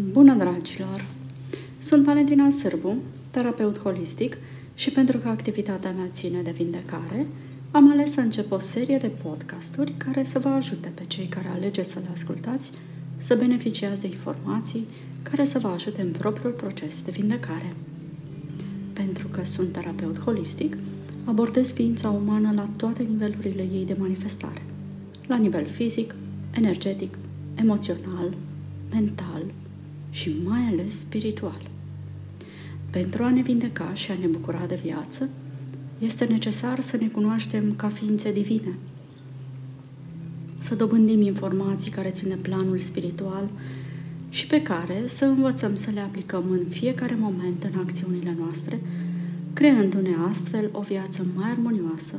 Bună, dragilor! Sunt Valentina Sârbu, terapeut holistic și pentru că activitatea mea ține de vindecare, am ales să încep o serie de podcasturi care să vă ajute pe cei care alegeți să le ascultați să beneficiați de informații care să vă ajute în propriul proces de vindecare. Pentru că sunt terapeut holistic, abordez ființa umană la toate nivelurile ei de manifestare. La nivel fizic, energetic, emoțional, mental și mai ales spiritual. Pentru a ne vindeca și a ne bucura de viață, este necesar să ne cunoaștem ca ființe divine, să dobândim informații care țin de planul spiritual și pe care să învățăm să le aplicăm în fiecare moment în acțiunile noastre, creându-ne astfel o viață mai armonioasă,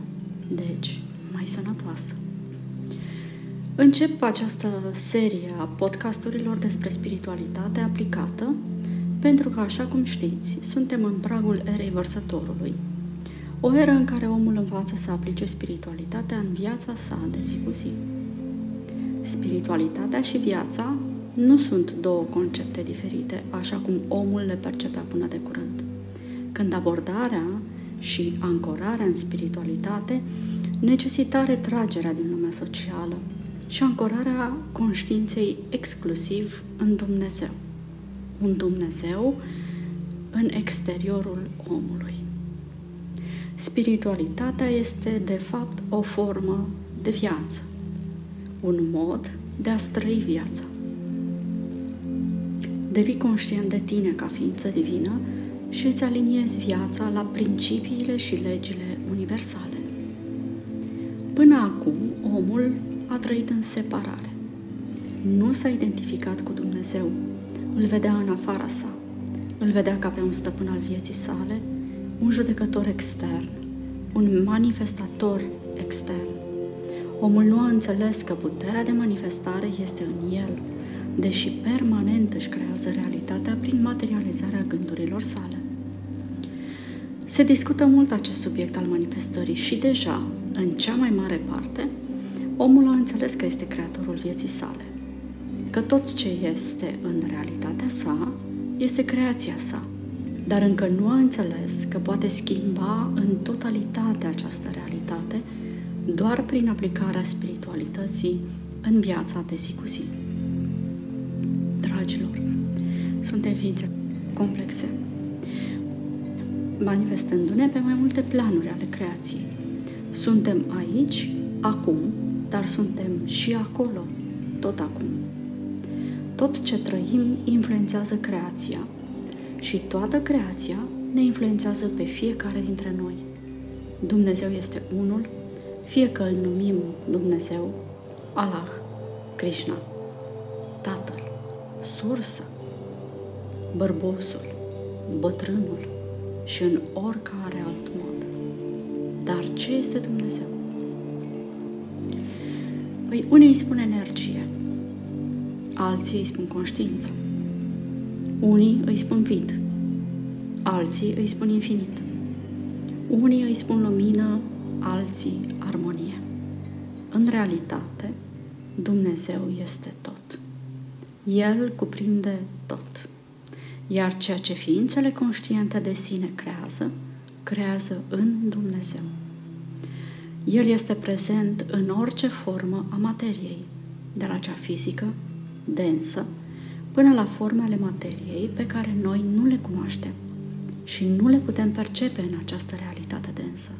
deci mai sănătoasă. Încep această serie a podcasturilor despre spiritualitate aplicată pentru că, așa cum știți, suntem în pragul erei vărsătorului, o eră în care omul învață să aplice spiritualitatea în viața sa de zi cu zi. Spiritualitatea și viața nu sunt două concepte diferite, așa cum omul le percepea până de curând. Când abordarea și ancorarea în spiritualitate necesita retragerea din lumea socială și ancorarea conștiinței exclusiv în Dumnezeu. Un Dumnezeu în exteriorul omului. Spiritualitatea este, de fapt, o formă de viață, un mod de a străi viața. Devii conștient de tine ca ființă divină și îți aliniezi viața la principiile și legile universale. Până acum, omul a trăit în separare. Nu s-a identificat cu Dumnezeu, îl vedea în afara sa, îl vedea ca pe un stăpân al vieții sale, un judecător extern, un manifestator extern. Omul nu a înțeles că puterea de manifestare este în el, deși permanent își creează realitatea prin materializarea gândurilor sale. Se discută mult acest subiect al manifestării și deja, în cea mai mare parte, omul a înțeles că este creatorul vieții sale, că tot ce este în realitatea sa este creația sa, dar încă nu a înțeles că poate schimba în totalitate această realitate doar prin aplicarea spiritualității în viața de zi cu zi. Dragilor, suntem ființe complexe, manifestându-ne pe mai multe planuri ale creației. Suntem aici, acum, dar suntem și acolo, tot acum. Tot ce trăim influențează creația și toată creația ne influențează pe fiecare dintre noi. Dumnezeu este unul, fie că îl numim Dumnezeu, Allah, Krishna, Tatăl, Sursă, Bărbosul, Bătrânul și în oricare alt mod. Dar ce este Dumnezeu? Păi unii îi spun energie, alții îi spun conștiință, unii îi spun vid, alții îi spun infinit, unii îi spun lumină, alții armonie. În realitate, Dumnezeu este tot. El cuprinde tot. Iar ceea ce ființele conștiente de sine creează, creează în Dumnezeu. El este prezent în orice formă a materiei, de la cea fizică, densă, până la formele materiei pe care noi nu le cunoaștem și nu le putem percepe în această realitate densă.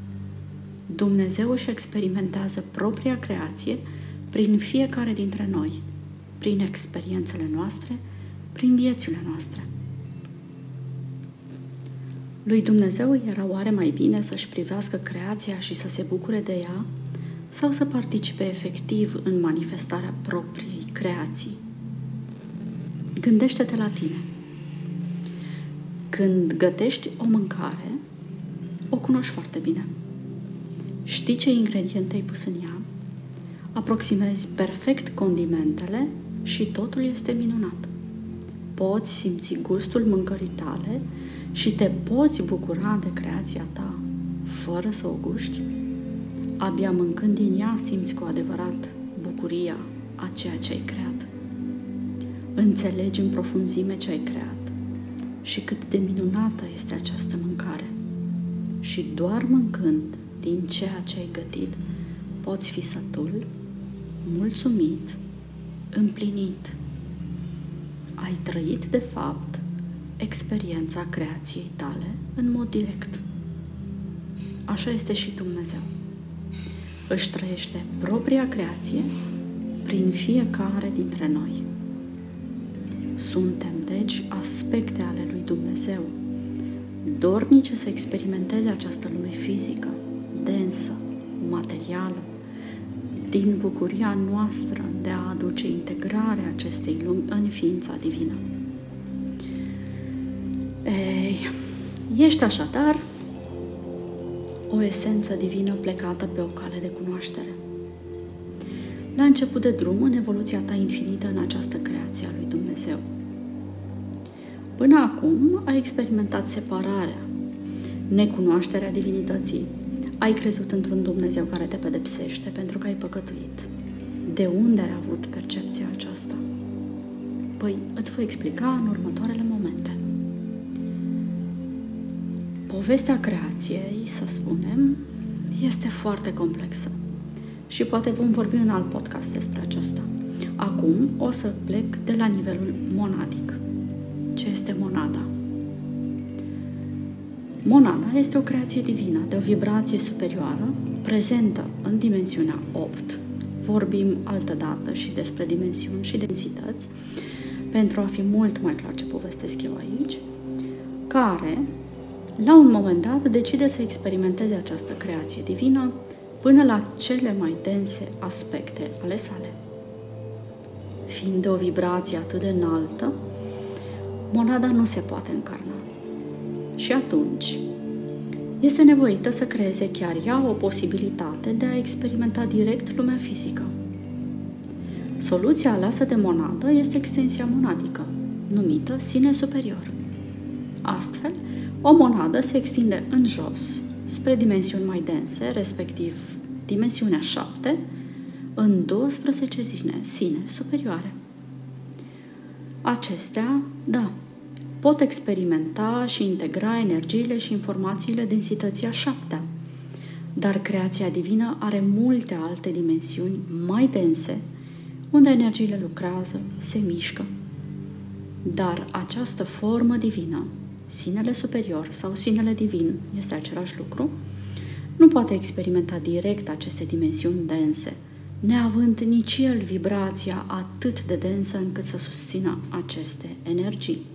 Dumnezeu își experimentează propria creație prin fiecare dintre noi, prin experiențele noastre, prin viețile noastre. Lui Dumnezeu era oare mai bine să-și privească creația și să se bucure de ea sau să participe efectiv în manifestarea propriei creații? Gândește-te la tine. Când gătești o mâncare, o cunoști foarte bine. Știi ce ingrediente ai pus în ea, aproximezi perfect condimentele și totul este minunat. Poți simți gustul mâncării tale și te poți bucura de creația ta fără să o guști? Abia mâncând din ea simți cu adevărat bucuria a ceea ce ai creat. înțelegi în profunzime ce ai creat și cât de minunată este această mâncare. Și doar mâncând din ceea ce ai gătit, poți fi sătul, mulțumit, împlinit. Ai trăit, de fapt, experiența creației tale în mod direct. Așa este și Dumnezeu. Își trăiește propria creație prin fiecare dintre noi. Suntem, deci, aspecte ale lui Dumnezeu, dornice să experimenteze această lume fizică, densă, materială, din bucuria noastră de a aduce integrarea acestei lumi în ființa divină. Ei, ești așadar o esență divină plecată pe o cale de cunoaștere. La început de drum în evoluția ta infinită în această creație a lui Dumnezeu. Până acum ai experimentat separarea, necunoașterea divinității, ai crezut într-un Dumnezeu care te pedepsește pentru că ai păcătuit. De unde ai avut percepția aceasta? Păi îți voi explica în următoarele momente. Povestea creației, să spunem, este foarte complexă și poate vom vorbi în alt podcast despre aceasta. Acum o să plec de la nivelul monadic. Ce este monada? Monada este o creație divină de o vibrație superioară, prezentă în dimensiunea 8. Vorbim altădată și despre dimensiuni și densități, pentru a fi mult mai clar ce povestesc eu aici, care, la un moment dat, decide să experimenteze această creație divină până la cele mai dense aspecte ale sale. Fiind de o vibrație atât de înaltă, monada nu se poate încarna. Și atunci, este nevoită să creeze chiar ea o posibilitate de a experimenta direct lumea fizică. Soluția aleasă de monadă este extensia monadică, numită sine superior. Astfel, o monadă se extinde în jos, spre dimensiuni mai dense, respectiv dimensiunea 7, în 12 zile, sine superioare. Acestea, da, pot experimenta și integra energiile și informațiile densității a șaptea. Dar creația divină are multe alte dimensiuni mai dense, unde energiile lucrează, se mișcă. Dar această formă divină, sinele superior sau sinele divin, este același lucru, nu poate experimenta direct aceste dimensiuni dense, neavând nici el vibrația atât de densă încât să susțină aceste energii.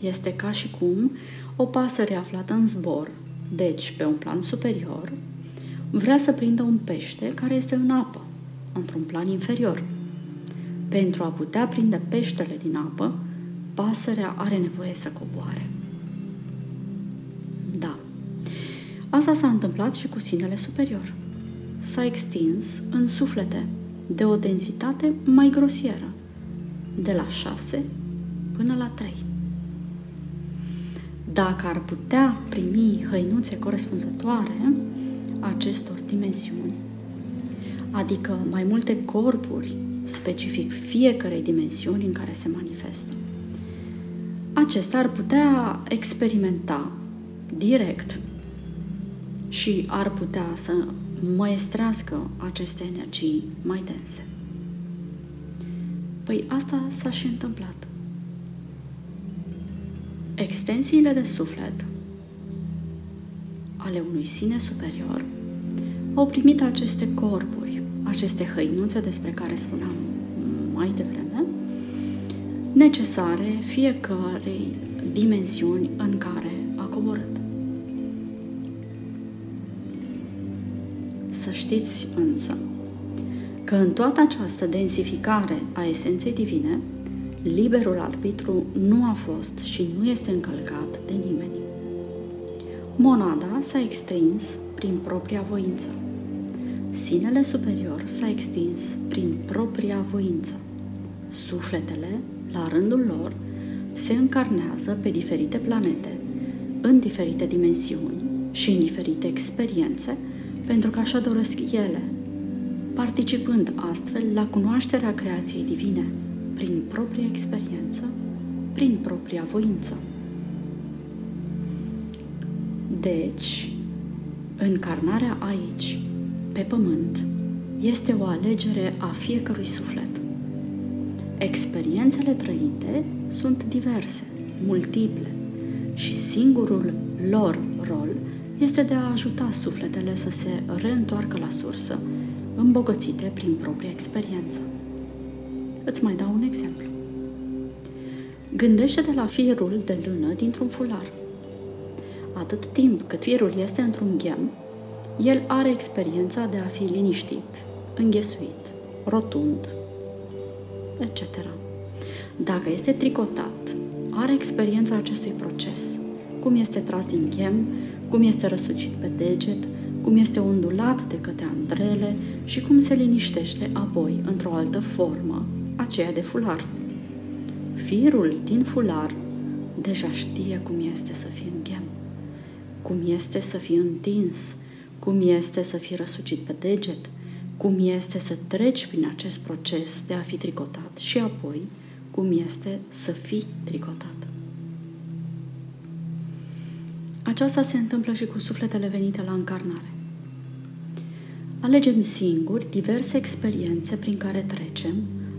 Este ca și cum o pasăre aflată în zbor, deci pe un plan superior, vrea să prindă un pește care este în apă, într-un plan inferior. Pentru a putea prinde peștele din apă, pasărea are nevoie să coboare. Da, asta s-a întâmplat și cu sinele superior. S-a extins în suflete de o densitate mai grosieră, de la 6 până la 3 dacă ar putea primi hăinuțe corespunzătoare acestor dimensiuni, adică mai multe corpuri specific fiecarei dimensiuni în care se manifestă. Acesta ar putea experimenta direct și ar putea să măestrească aceste energii mai dense. Păi asta s-a și întâmplat. Extensiile de suflet ale unui sine superior au primit aceste corpuri, aceste hăinuțe despre care spuneam mai devreme, necesare fiecarei dimensiuni în care a coborât. Să știți însă că în toată această densificare a esenței divine, liberul arbitru nu a fost și nu este încălcat de nimeni. Monada s-a extins prin propria voință. Sinele superior s-a extins prin propria voință. Sufletele, la rândul lor, se încarnează pe diferite planete, în diferite dimensiuni și în diferite experiențe, pentru că așa doresc ele, participând astfel la cunoașterea creației divine prin propria experiență, prin propria voință. Deci, încarnarea aici, pe pământ, este o alegere a fiecărui suflet. Experiențele trăite sunt diverse, multiple și singurul lor rol este de a ajuta sufletele să se reîntoarcă la sursă, îmbogățite prin propria experiență. Îți mai dau un exemplu. Gândește-te la firul de lână dintr-un fular. Atât timp cât firul este într-un ghem, el are experiența de a fi liniștit, înghesuit, rotund, etc. Dacă este tricotat, are experiența acestui proces, cum este tras din ghem, cum este răsucit pe deget, cum este ondulat de către andrele și cum se liniștește apoi într-o altă formă, aceea de fular. Firul din fular deja știe cum este să fie în ghem, cum este să fie întins, cum este să fii răsucit pe deget, cum este să treci prin acest proces de a fi tricotat și apoi cum este să fii tricotat. Aceasta se întâmplă și cu sufletele venite la încarnare. Alegem singuri diverse experiențe prin care trecem,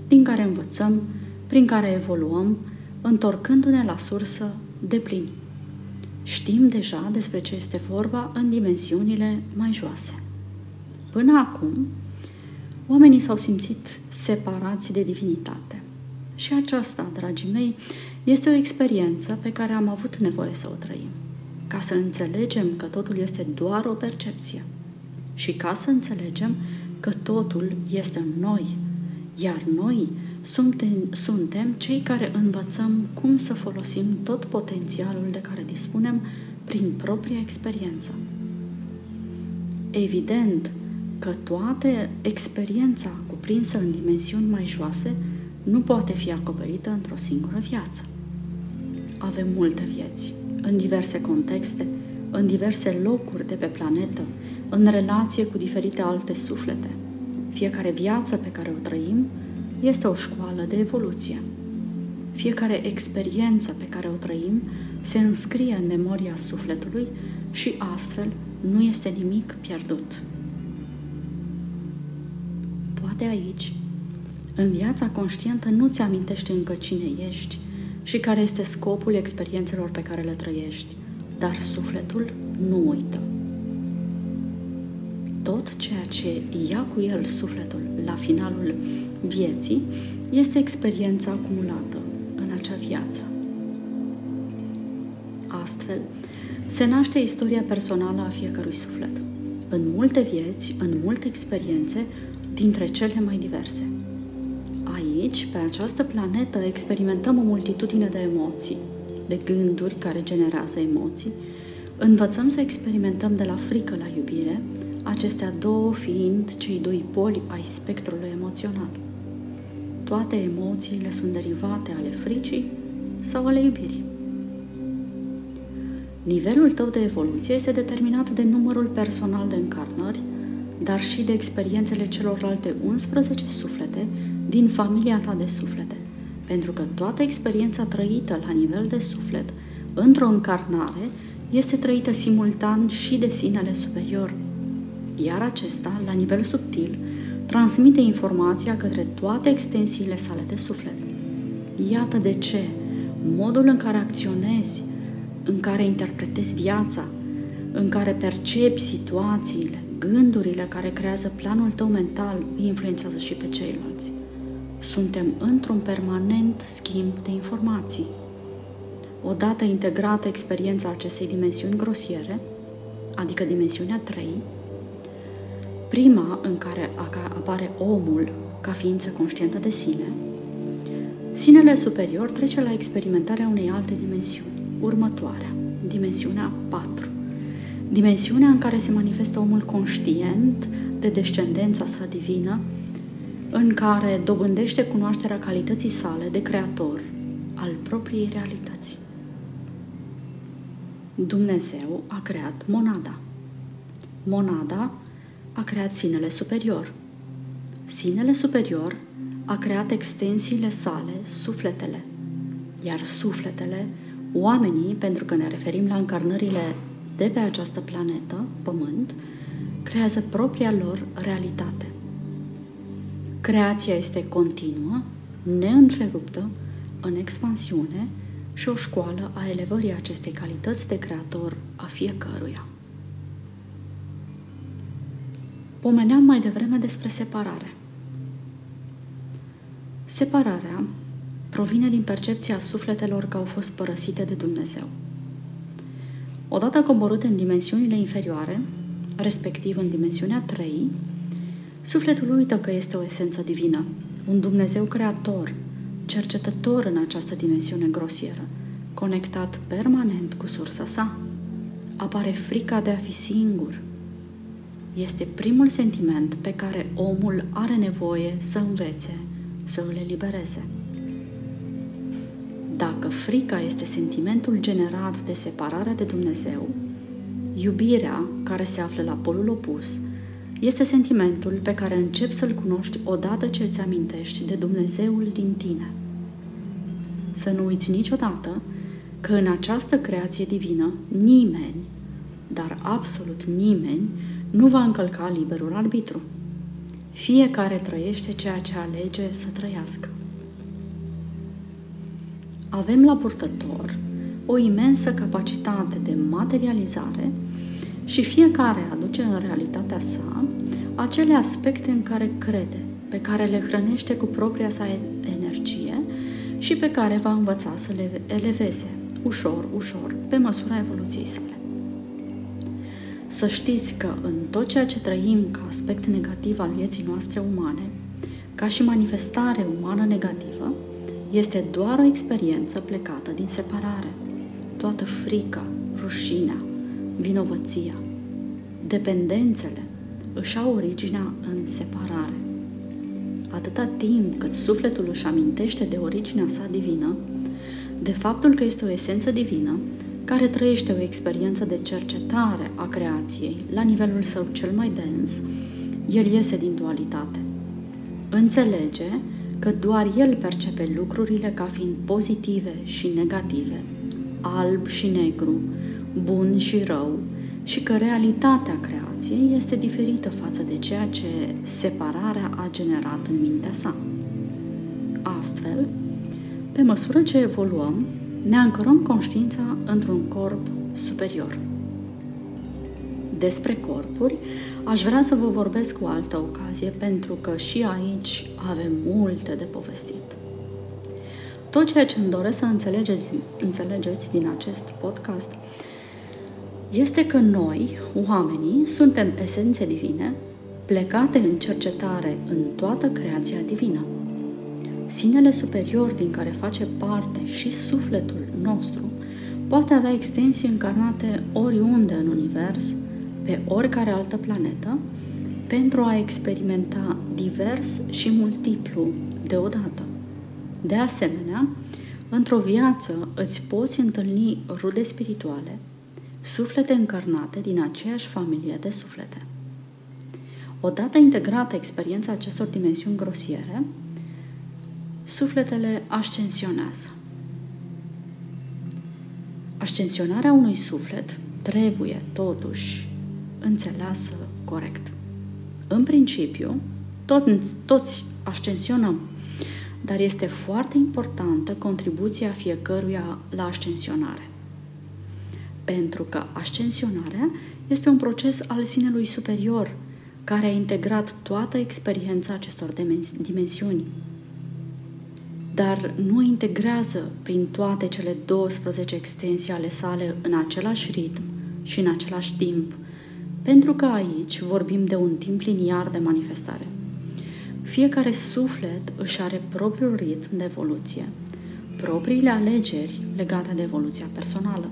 din care învățăm, prin care evoluăm, întorcându-ne la sursă de plin. Știm deja despre ce este vorba în dimensiunile mai joase. Până acum, oamenii s-au simțit separați de divinitate. Și aceasta, dragii mei, este o experiență pe care am avut nevoie să o trăim, ca să înțelegem că totul este doar o percepție și ca să înțelegem că totul este în noi, iar noi suntem, suntem cei care învățăm cum să folosim tot potențialul de care dispunem prin propria experiență. Evident că toată experiența cuprinsă în dimensiuni mai joase nu poate fi acoperită într-o singură viață. Avem multe vieți, în diverse contexte, în diverse locuri de pe planetă, în relație cu diferite alte suflete. Fiecare viață pe care o trăim este o școală de evoluție. Fiecare experiență pe care o trăim se înscrie în memoria sufletului și astfel nu este nimic pierdut. Poate aici, în viața conștientă, nu ți amintești încă cine ești și care este scopul experiențelor pe care le trăiești, dar sufletul nu uită tot ceea ce ia cu el sufletul la finalul vieții este experiența acumulată în acea viață. Astfel, se naște istoria personală a fiecărui suflet, în multe vieți, în multe experiențe, dintre cele mai diverse. Aici, pe această planetă, experimentăm o multitudine de emoții, de gânduri care generează emoții, învățăm să experimentăm de la frică la iubire, acestea două fiind cei doi poli ai spectrului emoțional. Toate emoțiile sunt derivate ale fricii sau ale iubirii. Nivelul tău de evoluție este determinat de numărul personal de încarnări, dar și de experiențele celorlalte 11 suflete din familia ta de suflete, pentru că toată experiența trăită la nivel de suflet, într-o încarnare, este trăită simultan și de sinele superior – iar acesta, la nivel subtil, transmite informația către toate extensiile sale de suflet. Iată de ce modul în care acționezi, în care interpretezi viața, în care percepi situațiile, gândurile care creează planul tău mental îi influențează și pe ceilalți. Suntem într-un permanent schimb de informații. Odată integrată experiența acestei dimensiuni grosiere, adică dimensiunea 3, Prima în care apare omul ca ființă conștientă de sine, sinele superior trece la experimentarea unei alte dimensiuni, următoarea, dimensiunea 4. Dimensiunea în care se manifestă omul conștient de descendența sa divină, în care dobândește cunoașterea calității sale de creator al propriei realități. Dumnezeu a creat monada. Monada a creat sinele superior. Sinele superior a creat extensiile sale, sufletele, iar sufletele, oamenii, pentru că ne referim la încarnările de pe această planetă, Pământ, creează propria lor realitate. Creația este continuă, neîntreruptă, în expansiune și o școală a elevării acestei calități de creator a fiecăruia. Pomeneam mai devreme despre separare. Separarea provine din percepția sufletelor că au fost părăsite de Dumnezeu. Odată coborâte în dimensiunile inferioare, respectiv în dimensiunea 3, sufletul uită că este o esență divină, un Dumnezeu creator, cercetător în această dimensiune grosieră, conectat permanent cu sursa sa. Apare frica de a fi singur. Este primul sentiment pe care omul are nevoie să învețe, să îl elibereze. Dacă frica este sentimentul generat de separarea de Dumnezeu, iubirea, care se află la polul opus, este sentimentul pe care începi să-l cunoști odată ce îți amintești de Dumnezeul din tine. Să nu uiți niciodată că în această creație divină nimeni, dar absolut nimeni, nu va încălca liberul arbitru. Fiecare trăiește ceea ce alege să trăiască. Avem la purtător o imensă capacitate de materializare și fiecare aduce în realitatea sa acele aspecte în care crede, pe care le hrănește cu propria sa energie și pe care va învăța să le eleveze, ușor, ușor, pe măsura evoluției sale. Să știți că în tot ceea ce trăim ca aspect negativ al vieții noastre umane, ca și manifestare umană negativă, este doar o experiență plecată din separare. Toată frica, rușinea, vinovăția, dependențele își au originea în separare. Atâta timp cât sufletul își amintește de originea sa divină, de faptul că este o esență divină, care trăiește o experiență de cercetare a creației la nivelul său cel mai dens, el iese din dualitate. Înțelege că doar el percepe lucrurile ca fiind pozitive și negative, alb și negru, bun și rău, și că realitatea creației este diferită față de ceea ce separarea a generat în mintea sa. Astfel, pe măsură ce evoluăm, ne ancorăm conștiința într-un corp superior. Despre corpuri aș vrea să vă vorbesc cu altă ocazie, pentru că și aici avem multe de povestit. Tot ceea ce îmi doresc să înțelegeți, înțelegeți din acest podcast este că noi, oamenii, suntem esențe divine, plecate în cercetare în toată creația divină. Sinele superior din care face parte și sufletul nostru poate avea extensii încarnate oriunde în univers, pe oricare altă planetă, pentru a experimenta divers și multiplu deodată. De asemenea, într-o viață îți poți întâlni rude spirituale, suflete încarnate din aceeași familie de suflete. Odată integrată experiența acestor dimensiuni grosiere, sufletele ascensionează. Ascensionarea unui suflet trebuie, totuși, înțeleasă corect. În principiu, tot, toți ascensionăm, dar este foarte importantă contribuția fiecăruia la ascensionare. Pentru că ascensionarea este un proces al sinelui superior, care a integrat toată experiența acestor dimensiuni dar nu integrează prin toate cele 12 extensii ale sale în același ritm și în același timp, pentru că aici vorbim de un timp liniar de manifestare. Fiecare suflet își are propriul ritm de evoluție, propriile alegeri legate de evoluția personală.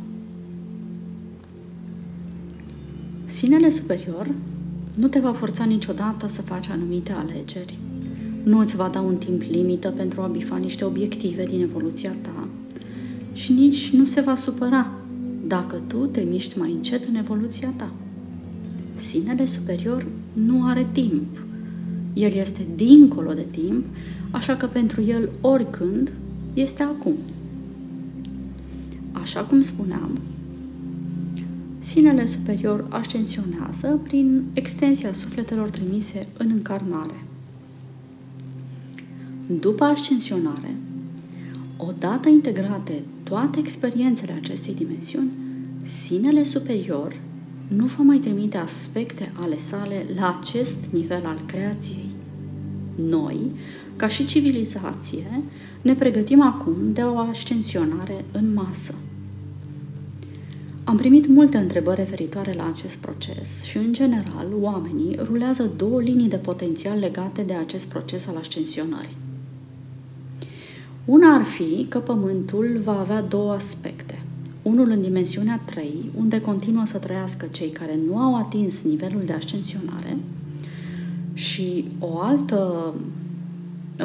Sinele superior nu te va forța niciodată să faci anumite alegeri nu îți va da un timp limită pentru a bifa niște obiective din evoluția ta și nici nu se va supăra dacă tu te miști mai încet în evoluția ta. Sinele superior nu are timp, El este dincolo de timp, așa că pentru el oricând este acum. Așa cum spuneam, sinele superior ascensionează prin extensia sufletelor trimise în încarnare. După ascensionare, odată integrate toate experiențele acestei dimensiuni, sinele superior nu va mai trimite aspecte ale sale la acest nivel al creației. Noi, ca și civilizație, ne pregătim acum de o ascensionare în masă. Am primit multe întrebări referitoare la acest proces și, în general, oamenii rulează două linii de potențial legate de acest proces al ascensionării. Una ar fi că Pământul va avea două aspecte. Unul în dimensiunea 3, unde continuă să trăiască cei care nu au atins nivelul de ascensionare, și o altă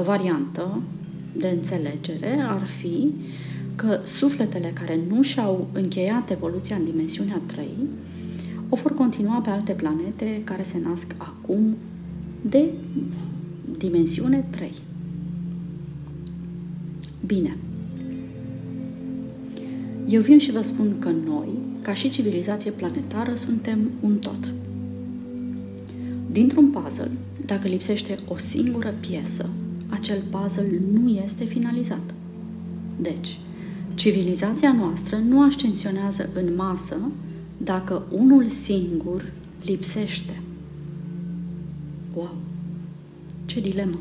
variantă de înțelegere ar fi că sufletele care nu și-au încheiat evoluția în dimensiunea 3 o vor continua pe alte planete care se nasc acum de dimensiune 3. Bine. Eu vin și vă spun că noi, ca și civilizație planetară, suntem un tot. Dintr-un puzzle, dacă lipsește o singură piesă, acel puzzle nu este finalizat. Deci, civilizația noastră nu ascensionează în masă dacă unul singur lipsește. Wow! Ce dilemă!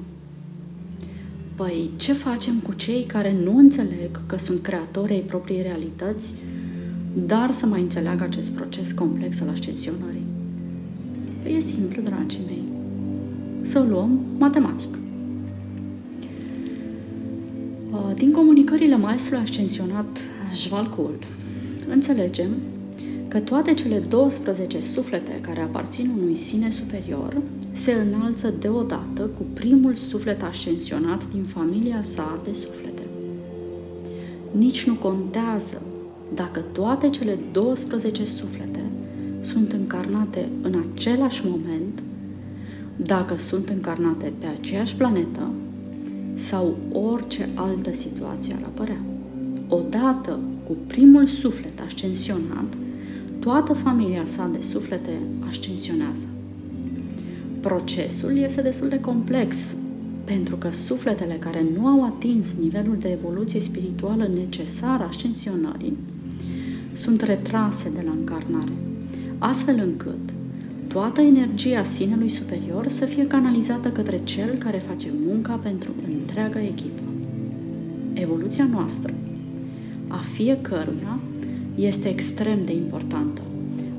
Păi, ce facem cu cei care nu înțeleg că sunt creatori ai propriei realități, dar să mai înțeleagă acest proces complex al ascensionării? Păi e simplu, dragii mei. Să o luăm matematic. Uh, din comunicările maestrului ascensionat Jvalcul, înțelegem că toate cele 12 suflete care aparțin unui sine superior se înalță deodată cu primul suflet ascensionat din familia sa de suflete. Nici nu contează dacă toate cele 12 suflete sunt încarnate în același moment, dacă sunt încarnate pe aceeași planetă sau orice altă situație ar apărea. Odată cu primul suflet ascensionat, toată familia sa de suflete ascensionează. Procesul este destul de complex, pentru că sufletele care nu au atins nivelul de evoluție spirituală necesar ascensionării sunt retrase de la încarnare, astfel încât toată energia sinelui superior să fie canalizată către cel care face munca pentru întreaga echipă. Evoluția noastră, a fiecăruia, este extrem de importantă,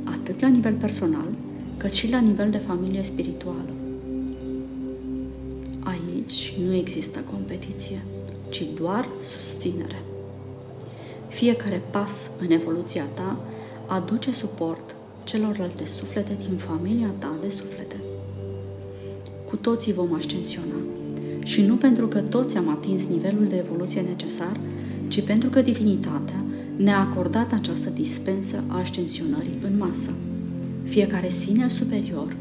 atât la nivel personal, cât și la nivel de familie spirituală. Aici nu există competiție, ci doar susținere. Fiecare pas în evoluția ta aduce suport celorlalte suflete din familia ta de suflete. Cu toții vom ascensiona și nu pentru că toți am atins nivelul de evoluție necesar, ci pentru că divinitatea ne-a acordat această dispensă a ascensionării în masă. Fiecare sine superior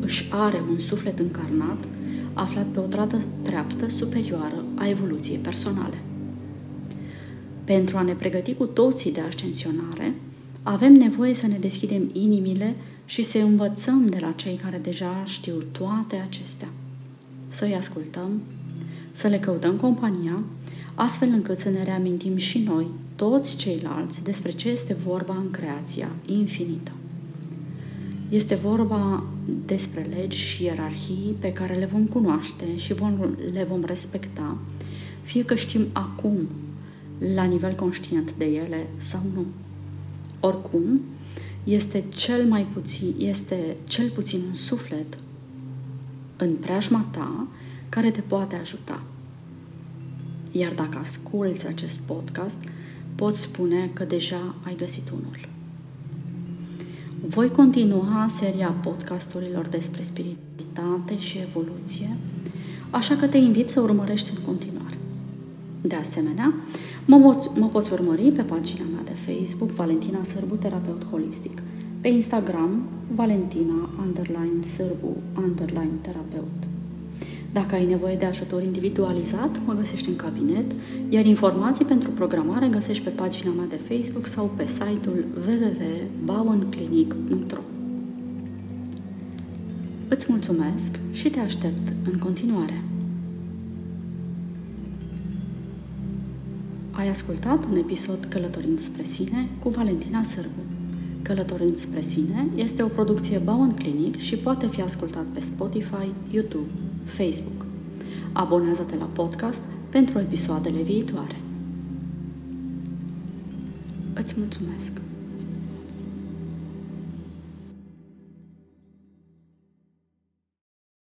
își are un suflet încarnat aflat pe o tradă treaptă superioară a evoluției personale. Pentru a ne pregăti cu toții de ascensionare, avem nevoie să ne deschidem inimile și să învățăm de la cei care deja știu toate acestea. Să-i ascultăm, să le căutăm compania, astfel încât să ne reamintim și noi, toți ceilalți, despre ce este vorba în creația infinită. Este vorba despre legi și ierarhii pe care le vom cunoaște și vom, le vom respecta, fie că știm acum, la nivel conștient de ele sau nu. Oricum, este cel mai puțin, este cel puțin un suflet în preajma ta care te poate ajuta. Iar dacă asculți acest podcast, poți spune că deja ai găsit unul. Voi continua seria podcasturilor despre spiritualitate și evoluție, așa că te invit să urmărești în continuare. De asemenea, mă, poți, mă poți urmări pe pagina mea de Facebook Valentina Sârbu Terapeut Holistic, pe Instagram Valentina underline Sârbu underline Terapeut. Dacă ai nevoie de ajutor individualizat, mă găsești în cabinet, iar informații pentru programare găsești pe pagina mea de Facebook sau pe site-ul www.bauenclinic.ro Îți mulțumesc și te aștept în continuare. Ai ascultat un episod Călătorind spre sine cu Valentina Sârbu. Călătorind spre sine este o producție Bowen Clinic și poate fi ascultat pe Spotify, YouTube, Facebook. Abonează-te la podcast pentru episoadele viitoare. Îți mulțumesc!